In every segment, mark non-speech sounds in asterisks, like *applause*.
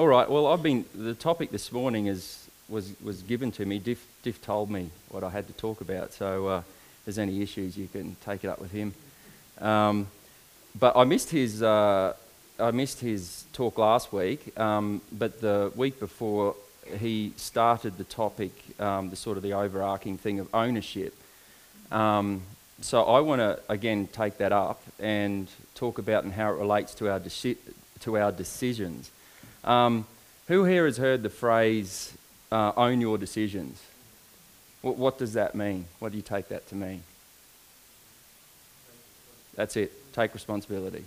All right. Well, I've been the topic this morning is was was given to me. Diff, Diff told me what I had to talk about. So, uh, if there's any issues, you can take it up with him. Um, but I missed his uh, I missed his talk last week. Um, but the week before, he started the topic, um, the sort of the overarching thing of ownership. Um, so I want to again take that up and talk about and how it relates to our deci- to our decisions. Um, who here has heard the phrase uh, "own your decisions"? What, what does that mean? What do you take that to mean? That's it. Take responsibility.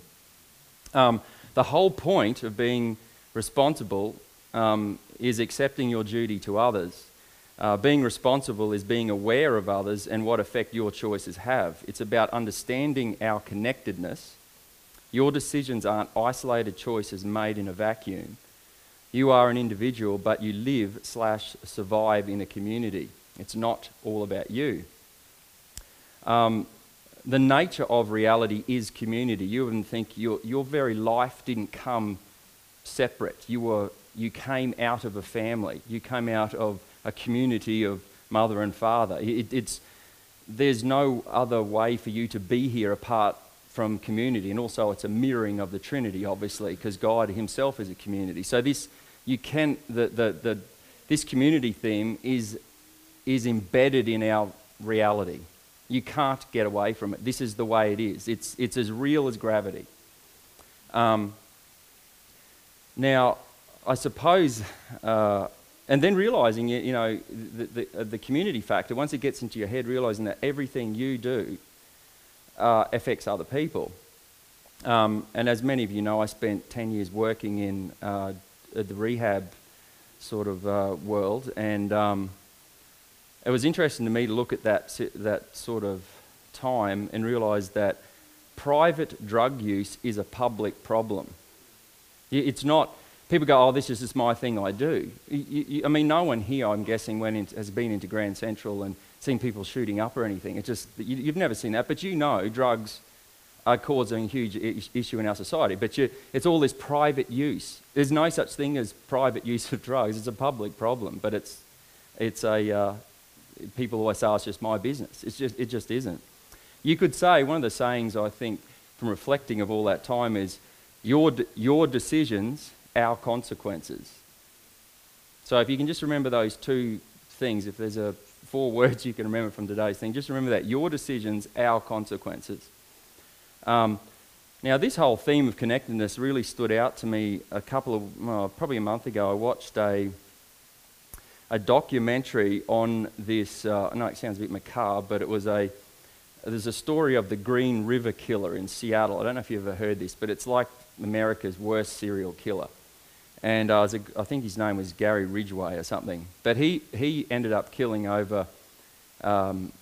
Um, the whole point of being responsible um, is accepting your duty to others. Uh, being responsible is being aware of others and what effect your choices have. It's about understanding our connectedness. Your decisions aren't isolated choices made in a vacuum. You are an individual, but you live slash survive in a community. It's not all about you. Um, the nature of reality is community. You even think your, your very life didn't come separate. You, were, you came out of a family, you came out of a community of mother and father. It, it's, there's no other way for you to be here apart from community. And also, it's a mirroring of the Trinity, obviously, because God Himself is a community. So, this, you can, the, the, the, this community theme is, is embedded in our reality. You can't get away from it. This is the way it is. It's, it's as real as gravity. Um, now, I suppose, uh, and then realizing, you know, the, the, uh, the, community factor, once it gets into your head, realizing that everything you do uh, affects other people. Um, and as many of you know, I spent 10 years working in uh, the rehab sort of uh, world, and um, it was interesting to me to look at that, that sort of time and realize that private drug use is a public problem. It's not, people go, oh, this is just my thing I do. You, you, I mean, no one here, I'm guessing, went in, has been into Grand Central and seen people shooting up or anything. It's just, you, you've never seen that, but you know drugs are causing a huge issue in our society. But you, it's all this private use. There's no such thing as private use of drugs. It's a public problem, but it's, it's a, uh, people always say, oh, it's just my business. It's just, it just isn't. You could say, one of the sayings I think from reflecting of all that time is, your, your decisions, our consequences. So if you can just remember those two things, if there's a four *laughs* words you can remember from today's thing, just remember that your decisions, our consequences. Um, now, this whole theme of connectedness really stood out to me a couple of, probably a month ago. I watched a a documentary on this. Uh, I know it sounds a bit macabre, but it was a. There's a story of the Green River Killer in Seattle. I don't know if you've ever heard this, but it's like America's worst serial killer. And uh, a, I think his name was Gary Ridgway or something. But he, he ended up killing over, um,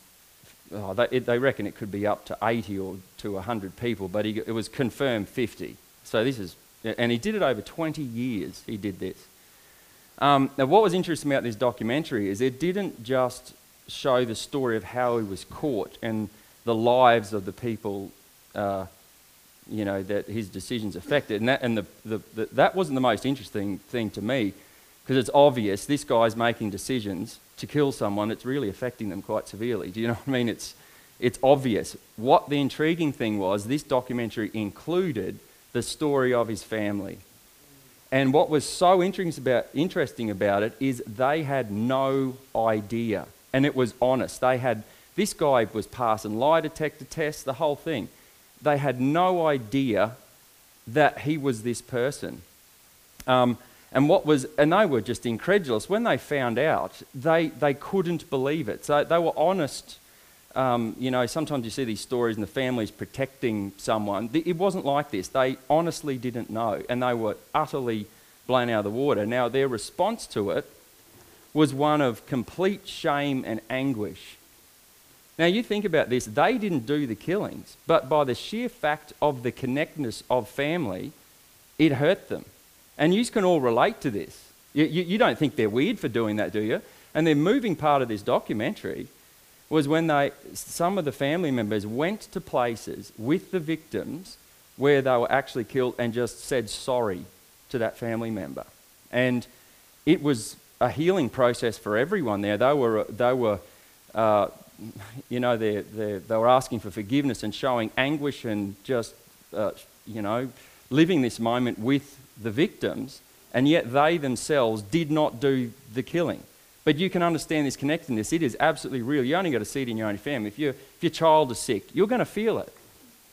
oh, they, they, reckon it could be up to 80 or to 100 people, but he, it was confirmed 50. So this is, and he did it over 20 years, he did this. Um, now, what was interesting about this documentary is it didn't just show the story of how he was caught and the lives of the people, uh, you know, that his decisions affected. And that, and the, the, the, that wasn't the most interesting thing to me because it's obvious this guy's making decisions to kill someone it's really affecting them quite severely. Do you know what I mean? It's, it's obvious. What the intriguing thing was, this documentary included the story of his family and what was so interesting about, interesting about it is they had no idea. And it was honest. They had, this guy was passing lie detector tests, the whole thing. They had no idea that he was this person. Um, and what was, and they were just incredulous. When they found out, they, they couldn't believe it. So they were honest um, you know, sometimes you see these stories and the family's protecting someone. It wasn't like this. They honestly didn't know and they were utterly blown out of the water. Now, their response to it was one of complete shame and anguish. Now, you think about this, they didn't do the killings, but by the sheer fact of the connectedness of family, it hurt them. And you can all relate to this. You, you, you don't think they're weird for doing that, do you? And the moving part of this documentary was when they, some of the family members went to places with the victims where they were actually killed and just said sorry to that family member. And it was a healing process for everyone there. They were, they were uh, you know, they they they were asking for forgiveness and showing anguish and just, uh, you know, living this moment with the victims, and yet they themselves did not do the killing. But you can understand this connectedness. It is absolutely real. You only got to see it in your own family. If, you, if your child is sick, you're going to feel it.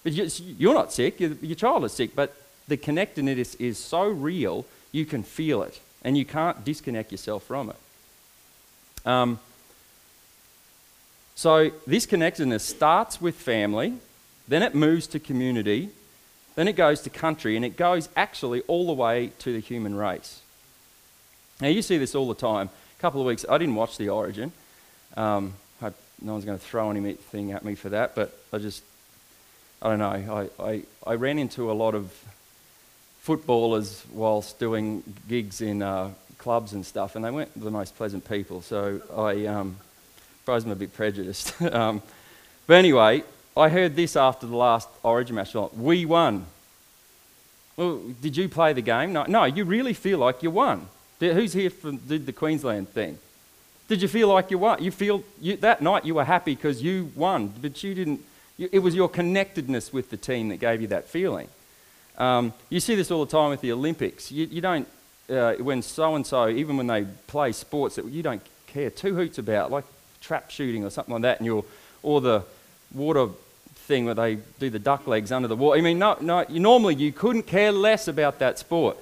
But you're not sick, your child is sick, but the connectedness is so real, you can feel it, and you can't disconnect yourself from it. Um, so, this connectedness starts with family, then it moves to community, then it goes to country, and it goes actually all the way to the human race. Now, you see this all the time. A couple of weeks, I didn't watch The Origin. Um, I, no one's going to throw anything at me for that, but I just, I don't know. I, I, I ran into a lot of footballers whilst doing gigs in uh, clubs and stuff, and they weren't the most pleasant people. So I um, suppose I'm a bit prejudiced. *laughs* um, but anyway, I heard this after the last Origin match. We won. Well, did you play the game? No, no. You really feel like you won. Who's here from did the Queensland thing? Did you feel like you won? You feel you, that night you were happy because you won, but you didn't. You, it was your connectedness with the team that gave you that feeling. Um, you see this all the time with the Olympics. You, you don't uh, when so and so, even when they play sports that you don't care two hoots about, like trap shooting or something like that, and you're or the water thing where they do the duck legs under the water. I mean, no, no, you, normally you couldn't care less about that sport.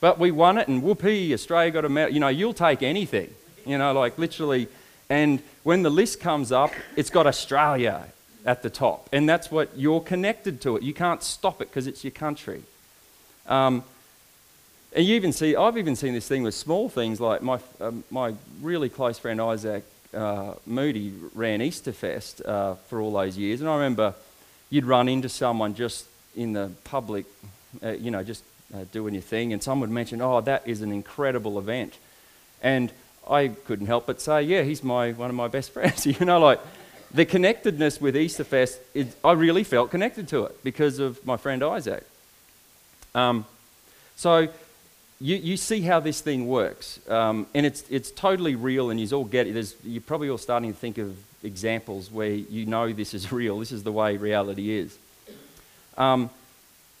But we won it, and whoopee, Australia got a medal. You know, you'll take anything. You know, like literally. And when the list comes up, it's got Australia at the top. And that's what you're connected to it. You can't stop it because it's your country. Um, and you even see, I've even seen this thing with small things like my, um, my really close friend Isaac uh, Moody ran Easterfest uh, for all those years. And I remember you'd run into someone just in the public, uh, you know, just uh, doing your thing, and someone would mention, oh, that is an incredible event. And I couldn't help but say, yeah, he's my, one of my best *laughs* friends. you know, like the connectedness with Easterfest, it, I really felt connected to it because of my friend Isaac. Um, so you, you see how this thing works, um, and it's, it's totally real, and you all get it. There's, you're probably all starting to think of examples where you know this is *laughs* real. This is the way reality is. Um,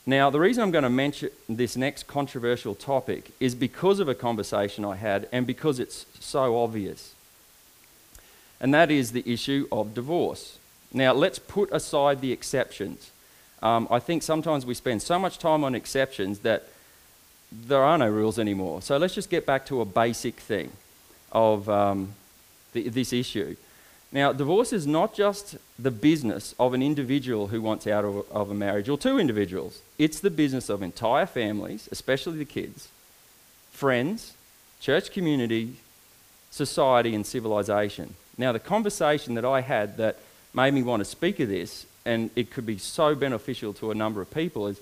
now, the reason I'm going to mention this next controversial topic is because of a conversation I had and because it's so obvious. And that is the issue of divorce. Now, let's put aside the exceptions. Um, I think sometimes we spend so much time on exceptions that there are no rules anymore. So let's just get back to a basic thing of um, this issue. Now, divorce is not just the business of an individual who wants out of, of, a marriage or two individuals. It's the business of entire families, especially the kids, friends, church community, society, and civilization. Now, the conversation that I had that made me want to speak of this, and it could be so beneficial to a number of people, is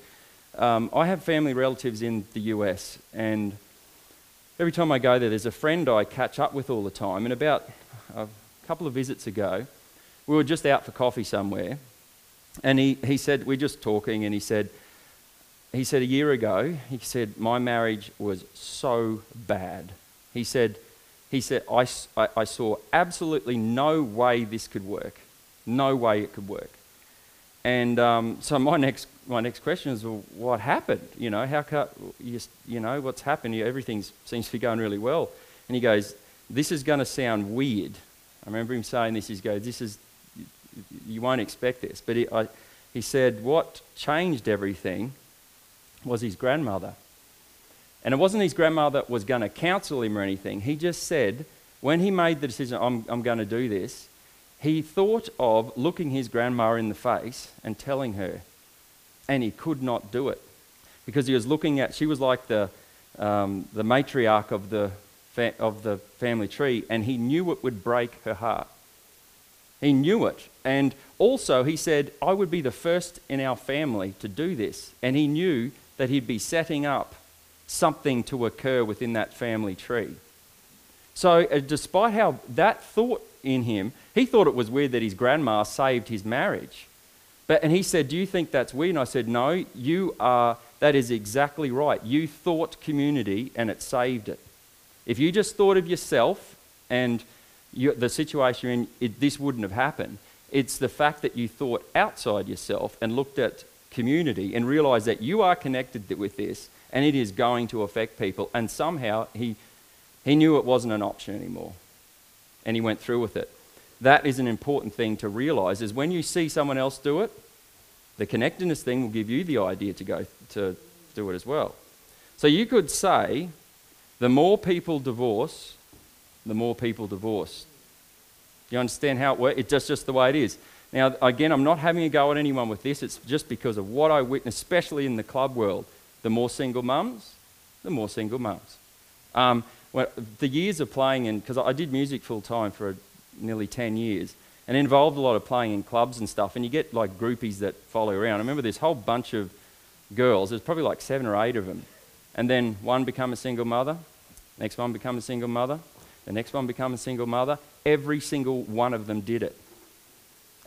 um, I have family relatives in the US, and every time I go there, there's a friend I catch up with all the time, and about a couple of visits ago, we were just out for coffee somewhere, and he, he said, We're just talking, and he said, he said a year ago, he said, My marriage was so bad. He said, he said I, I, I saw absolutely no way this could work. No way it could work. And um, so my next, my next question is, well, what happened? You know, how you, you know, what's happened? Everything seems to be going really well. And he goes, this is going to sound weird. I remember him saying this. He goes, this is, you won't expect this. But he, I, he said what changed everything was his grandmother. And it wasn't his grandmother was going to counsel him or anything. He just said, when he made the decision, I'm, I'm going to do this, he thought of looking his grandma in the face and telling her, and he could not do it because he was looking at, she was like the, um, the matriarch of the, fa- of the family tree, and he knew it would break her heart. He knew it. And also, he said, I would be the first in our family to do this. And he knew that he'd be setting up something to occur within that family tree. So, uh, despite how that thought in him, he thought it was weird that his grandma saved his marriage. But, and he said, Do you think that's weird? And I said, No, you are that is exactly right. You thought community and it saved it. If you just thought of yourself and you, the situation in, it, this wouldn't have happened. It's the fact that you thought outside yourself and looked at community and realized that you are connected with this and it is going to affect people. And somehow he, he knew it wasn't an option anymore and he went through with it. That is an important thing to realize is when you see someone else do it, the connectedness thing will give you the idea to go to do it as well. So you could say the more people divorce, the more people divorce. You understand how it works? It's just, just the way it is. Now, again, I'm not having a go at anyone with this. It's just because of what I witness, especially in the club world. The more single mums, the more single mums. Um, well, the years of playing in, because I did music full time for nearly 10 years, and involved a lot of playing in clubs and stuff, and you get like groupies that follow around. I remember this whole bunch of girls, there's probably like seven or eight of them, and then one become a single mother, next one become a single mother, the next one become a single mother. Every single one of them did it.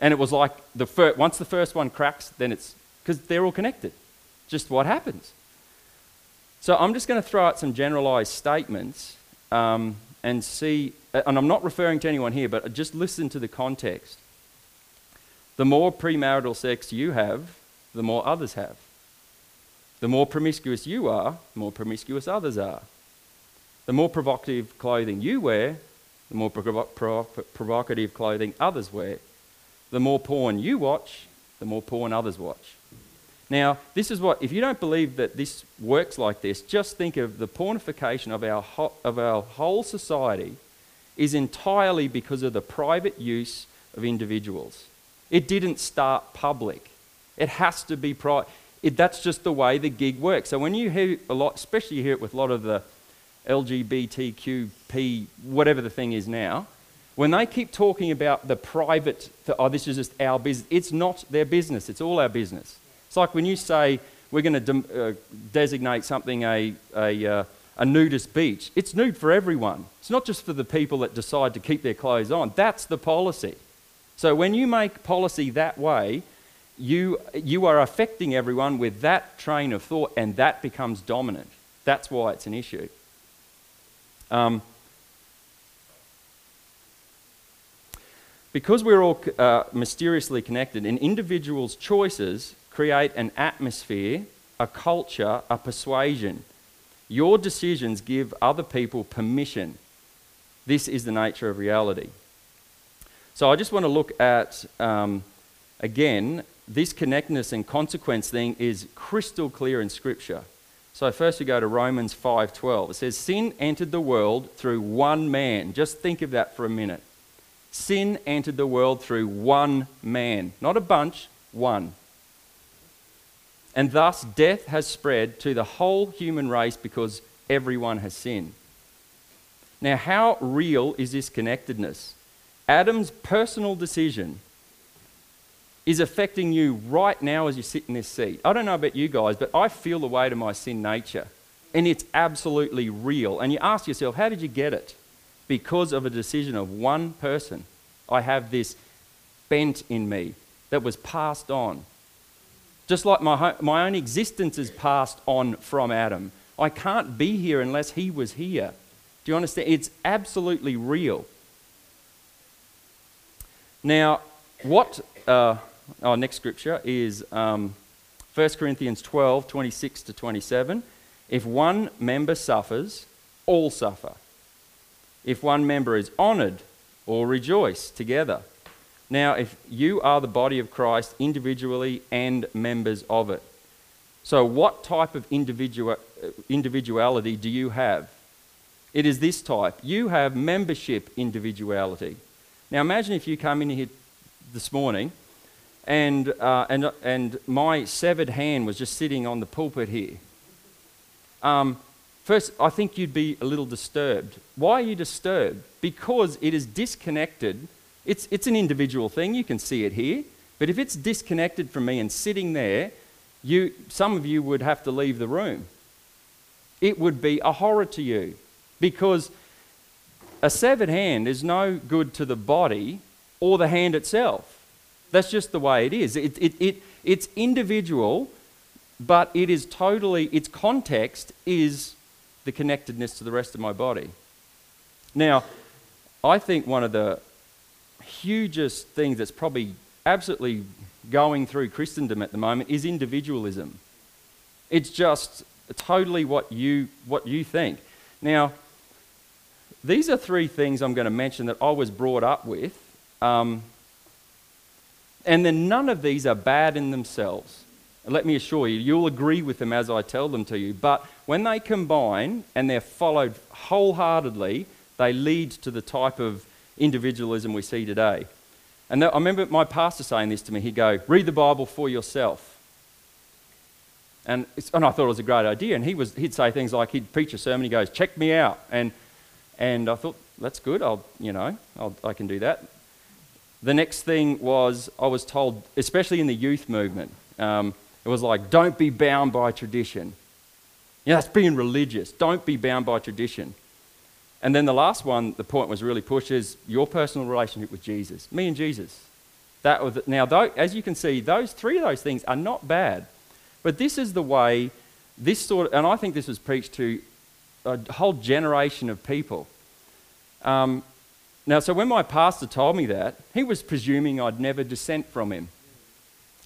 And it was like the fir- once the first one cracks, then it's because they're all connected. Just what happens. So I'm just going to throw out some generalized statements um, and see, Uh, and I'm not referring to anyone here, but just listen to the context. The more premarital sex you have, the more others have. The more promiscuous you are, the more promiscuous others are. The more provocative clothing you wear, the more provo- provocative clothing others wear. The more porn you watch, the more porn others watch. Now, this is what, if you don't believe that this works like this, just think of the pornification of our, ho- of our whole society is entirely because of the private use of individuals. It didn't start public. It has to be private. That's just the way the gig works. So when you hear a lot, especially you hear it with a lot of the LGBTQP, whatever the thing is now, when they keep talking about the private, oh, this is just our business, it's not their business, it's all our business. It's like when you say we're going to de- uh, designate something a, a, uh, a nudist beach, it's nude for everyone. It's not just for the people that decide to keep their clothes on. That's the policy. So when you make policy that way, you, you are affecting everyone with that train of thought, and that becomes dominant. That's why it's an issue. Um, because we're all uh, mysteriously connected, an individual's choices create an atmosphere, a culture, a persuasion. Your decisions give other people permission. This is the nature of reality. So I just want to look at, um, again, this connectedness and consequence thing is crystal clear in Scripture. So first we go to Romans 5:12. It says sin entered the world through one man. Just think of that for a minute. Sin entered the world through one man, not a bunch, one. And thus death has spread to the whole human race because everyone has sinned. Now, how real is this connectedness? Adam's personal decision is affecting you right now as you sit in this seat. I don't know about you guys, but I feel the weight of my sin nature. And it's absolutely real. And you ask yourself, how did you get it? Because of a decision of one person. I have this bent in me that was passed on. Just like my, my own existence is passed on from Adam. I can't be here unless he was here. Do you understand? It's absolutely real. Now, what uh, our next scripture is um, 1 Corinthians 12 26 to 27. If one member suffers, all suffer. If one member is honoured, all rejoice together. Now, if you are the body of Christ individually and members of it, so what type of individual, individuality do you have? It is this type. You have membership individuality. Now, imagine if you come in here this morning and, uh, and, and my severed hand was just sitting on the pulpit here. Um, first, I think you'd be a little disturbed. Why are you disturbed? Because it is disconnected. It's, it's an individual thing, you can see it here. But if it's disconnected from me and sitting there, you, some of you would have to leave the room. It would be a horror to you because a severed hand is no good to the body or the hand itself. That's just the way it is. It, it, it, it's individual, but it is totally, its context is the connectedness to the rest of my body. Now, I think one of the hugest things that's probably absolutely going through Christendom at the moment is individualism. It's just totally what you, what you think. Now, these are three things I'm going to mention that I was brought up with. Um, and then none of these are bad in themselves. Let me assure you, you'll agree with them as I tell them to you. But when they combine and they're followed wholeheartedly, they lead to the type of individualism we see today. And I remember my pastor saying this to me. He'd go, Read the Bible for yourself. And, and I thought it was a great idea. And he was, he'd say things like, he'd preach a sermon, he goes, Check me out. And, and I thought, That's good. I'll, you know, I'll, I can do that. The next thing was, I was told, especially in the youth movement, um, it was like, don't be bound by tradition. Yeah, that's being religious. Don't be bound by tradition. And then the last one, the point was really pushed, is your personal relationship with Jesus. Me and Jesus. That was, now, though, as you can see, those three of those things are not bad. But this is the way, this sort of, and I think this was preached to a whole generation of people. Um, now, so when my pastor told me that, he was presuming I'd never dissent from him.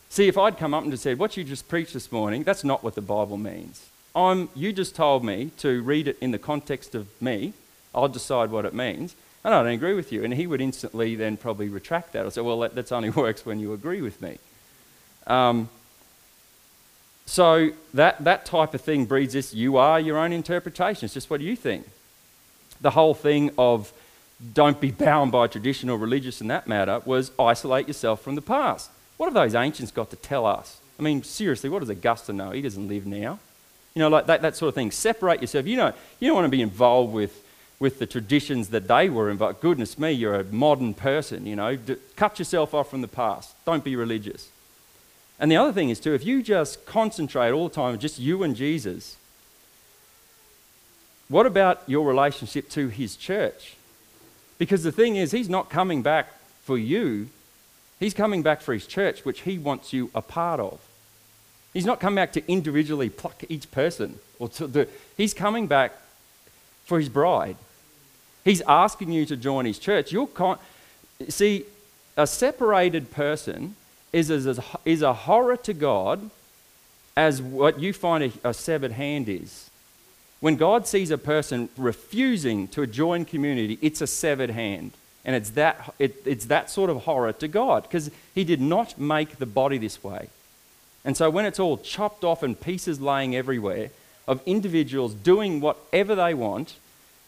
See, if I'd come up and just said, What you just preached this morning, that's not what the Bible means. I'm, you just told me to read it in the context of me. I'll decide what it means. And I don't agree with you. And he would instantly then probably retract that. I say, Well, that that's only *laughs* works when you agree with me. Um, so that, that type of thing breeds this you are your own interpretation. It's just what you think. The whole thing of don't be bound by tradition or religious in that matter was isolate yourself from the past. What have those ancients got to tell us? I mean, seriously, what does Augustine know? He doesn't live now. You know, like that, that sort of thing. Separate yourself. You don't, you don't want to be involved with, with the traditions that they were involved. Goodness me, you're a modern person, you know. D- cut yourself off from the past. Don't be religious. And the other thing is, too, if you just concentrate all the time, just you and Jesus, what about your relationship to his church? Because the thing is, he's not coming back for you, he's coming back for his church, which he wants you a part of. He's not coming back to individually pluck each person, or to the, he's coming back for his bride. He's asking you to join his church. You're con- See, a separated person is, as, is a horror to God as what you find a, a severed hand is. When God sees a person refusing to join community, it's a severed hand. And it's that, it, it's that sort of horror to God because He did not make the body this way. And so when it's all chopped off and pieces laying everywhere of individuals doing whatever they want,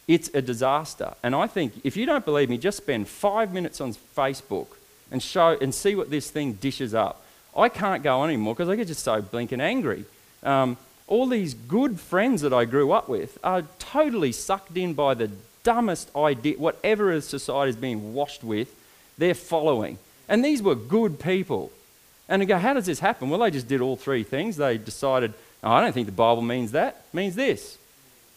it's a disaster. And I think if you don't believe me, just spend five minutes on Facebook and show and see what this thing dishes up. I can't go on anymore because I get just so blinking angry. Um, all these good friends that I grew up with are totally sucked in by the dumbest idea, whatever society is being washed with, they're following. And these were good people. And you go, how does this happen? Well, they just did all three things. They decided, oh, I don't think the Bible means that, it means this.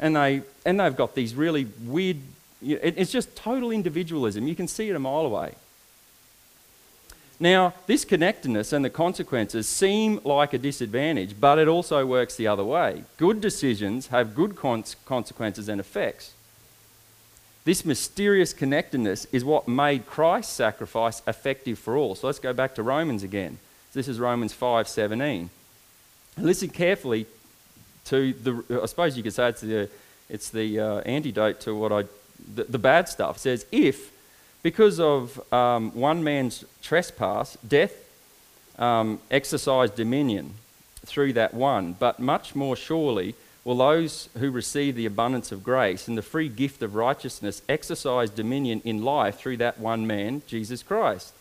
And, they, and they've got these really weird, it's just total individualism. You can see it a mile away. Now, this connectedness and the consequences seem like a disadvantage, but it also works the other way. Good decisions have good consequences and effects. This mysterious connectedness is what made Christ's sacrifice effective for all. So let's go back to Romans again. This is Romans 5:17. Listen carefully to the. I suppose you could say it's the, it's the uh, antidote to what I, the, the bad stuff. Says if because of um, one man's trespass, death um, exercised dominion through that one, but much more surely will those who receive the abundance of grace and the free gift of righteousness exercise dominion in life through that one man, Jesus Christ.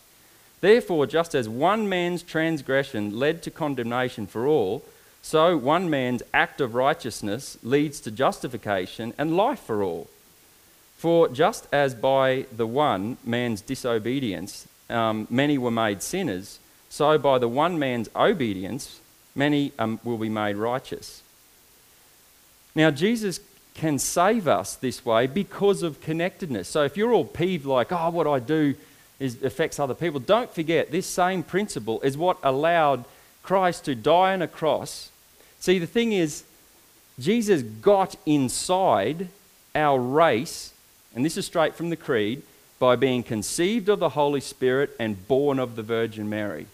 Therefore, just as one man's transgression led to condemnation for all, so one man's act of righteousness leads to justification and life for all. For just as by the one man's disobedience um, many were made sinners, so by the one man's obedience many um, will be made righteous. Now, Jesus can save us this way because of connectedness. So if you're all peeved, like, oh, what I do is, affects other people, don't forget this same principle is what allowed Christ to die on a cross See, the thing is, Jesus got inside our race, and this is straight from the Creed, by being conceived of the Holy Spirit and born of the Virgin Mary.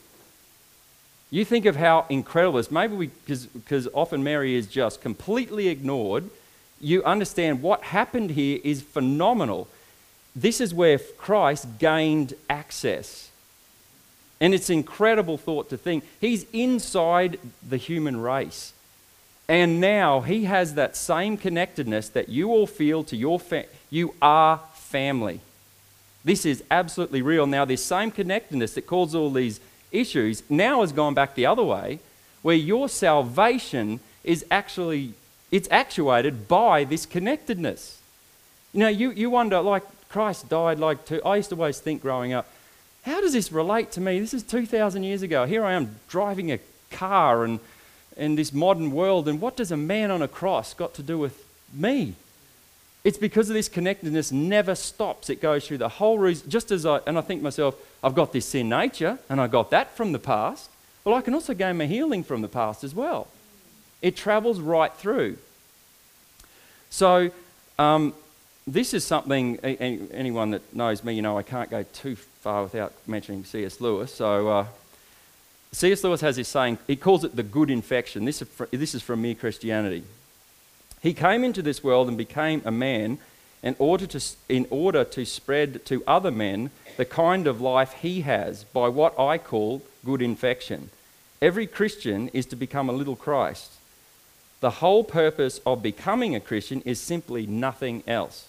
You think of how incredible this. Maybe we, because often Mary is just completely ignored. You understand what happened here is phenomenal. This is where Christ gained access. And it's incredible thought to think. He's inside the human race. And now he has that same connectedness that you all feel to your family. You are family. This is absolutely real. Now, this same connectedness that caused all these issues now has gone back the other way, where your salvation is actually it's actuated by this connectedness. You know, you, you wonder, like Christ died like two. I used to always think growing up, how does this relate to me? This is 2,000 years ago. Here I am driving a car and in this modern world, and what does a man on a cross got to do with me? It's because of this connectedness never stops. It goes through the whole reason. Just as I, and I think myself, I've got this sin nature, and I got that from the past. Well, I can also gain my healing from the past as well. It travels right through. So, um, this is something, anyone that knows me, you know, I can't go too far without mentioning C.S. Lewis. So, uh, C.S. Lewis has this saying, he calls it the good infection. This is, this is from Mere Christianity. He came into this world and became a man in order, to, in order to spread to other men the kind of life he has by what I call good infection. Every Christian is to become a little Christ. The whole purpose of becoming a Christian is simply nothing else.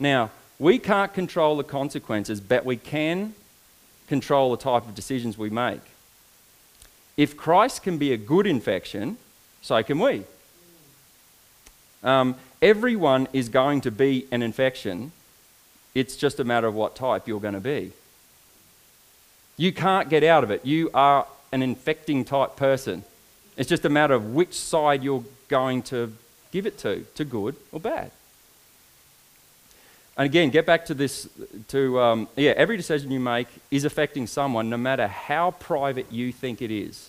Now, we can't control the consequences, but we can control the type of decisions we make. If Christ can be a good infection, so can we. Um, everyone is going to be an infection. It's just a matter of what type you're going to be. You can't get out of it. You are an infecting type person. It's just a matter of which side you're going to give it to, to good or bad. And again, get back to this to, um, yeah, every decision you make is affecting someone, no matter how private you think it is.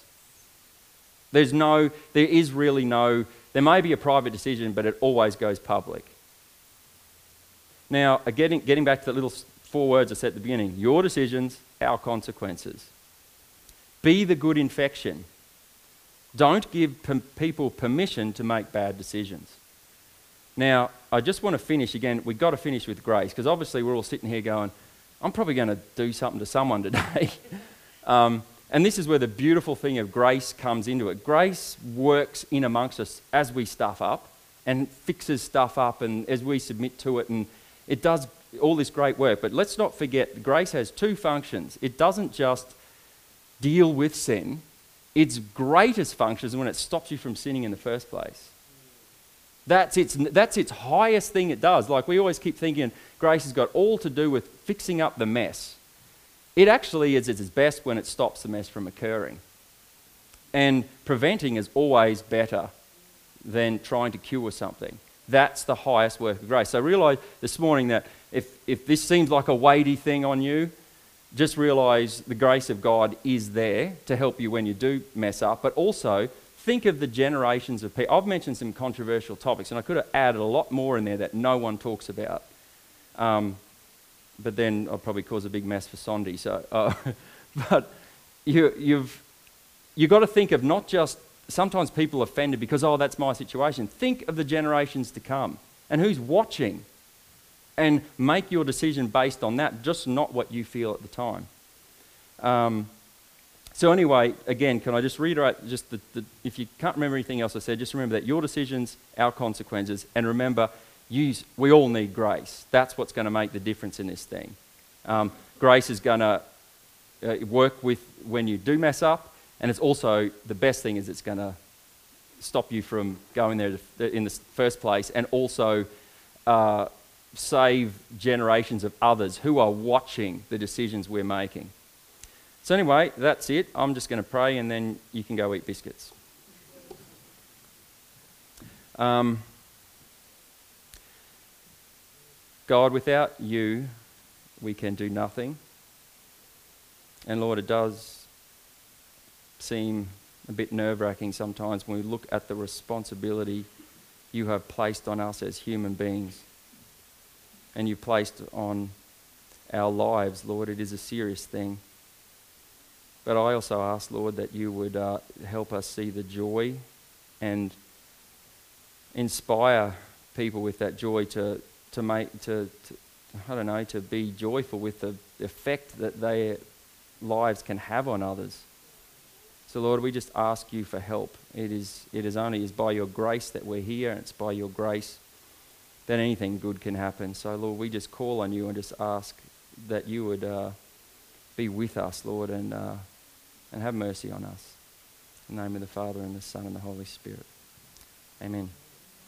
There's no, there is really no there may be a private decision, but it always goes public. Now, getting, getting back to the little four words I said at the beginning your decisions, our consequences. Be the good infection. Don't give people permission to make bad decisions. Now, I just want to finish again. We've got to finish with grace because obviously we're all sitting here going, I'm probably going to do something to someone today. *laughs* um, and this is where the beautiful thing of grace comes into it. Grace works in amongst us as we stuff up and fixes stuff up and as we submit to it and it does all this great work. But let's not forget grace has two functions. It doesn't just deal with sin. Its greatest function is when it stops you from sinning in the first place. That's its, that's its highest thing it does. Like we always keep thinking grace has got all to do with fixing up the mess. It actually is its best when it stops the mess from occurring. And preventing is always better than trying to cure something. That's the highest work of grace. So realize this morning that if, if this seems like a weighty thing on you, just realize the grace of God is there to help you when you do mess up, but also think of the generations of people. I've mentioned some controversial topics, and I could have added a lot more in there that no one talks about. Um, but then I'll probably cause a big mess for Sondi. So, uh, *laughs* but you, you've you've got to think of not just sometimes people offended because oh that's my situation. Think of the generations to come and who's watching, and make your decision based on that, just not what you feel at the time. Um, so anyway, again, can I just reiterate just the, the, if you can't remember anything else I said, just remember that your decisions, our consequences, and remember use, we all need grace. That's what's going to make the difference in this thing. Um, grace is going to uh, work with when you do mess up, and it's also the best thing is it's going to stop you from going there in the first place, and also uh, save generations of others who are watching the decisions we're making. So, anyway, that's it. I'm just going to pray, and then you can go eat biscuits. Um, God, without you, we can do nothing. And Lord, it does seem a bit nerve wracking sometimes when we look at the responsibility you have placed on us as human beings and you've placed on our lives, Lord. It is a serious thing. But I also ask, Lord, that you would uh, help us see the joy and inspire people with that joy to, to make, to, to I don't know, to be joyful with the effect that their lives can have on others. So, Lord, we just ask you for help. It is, it is only is by your grace that we're here, and it's by your grace that anything good can happen. So, Lord, we just call on you and just ask that you would uh, be with us, Lord, and, uh, and have mercy on us. In the name of the Father, and the Son, and the Holy Spirit. Amen.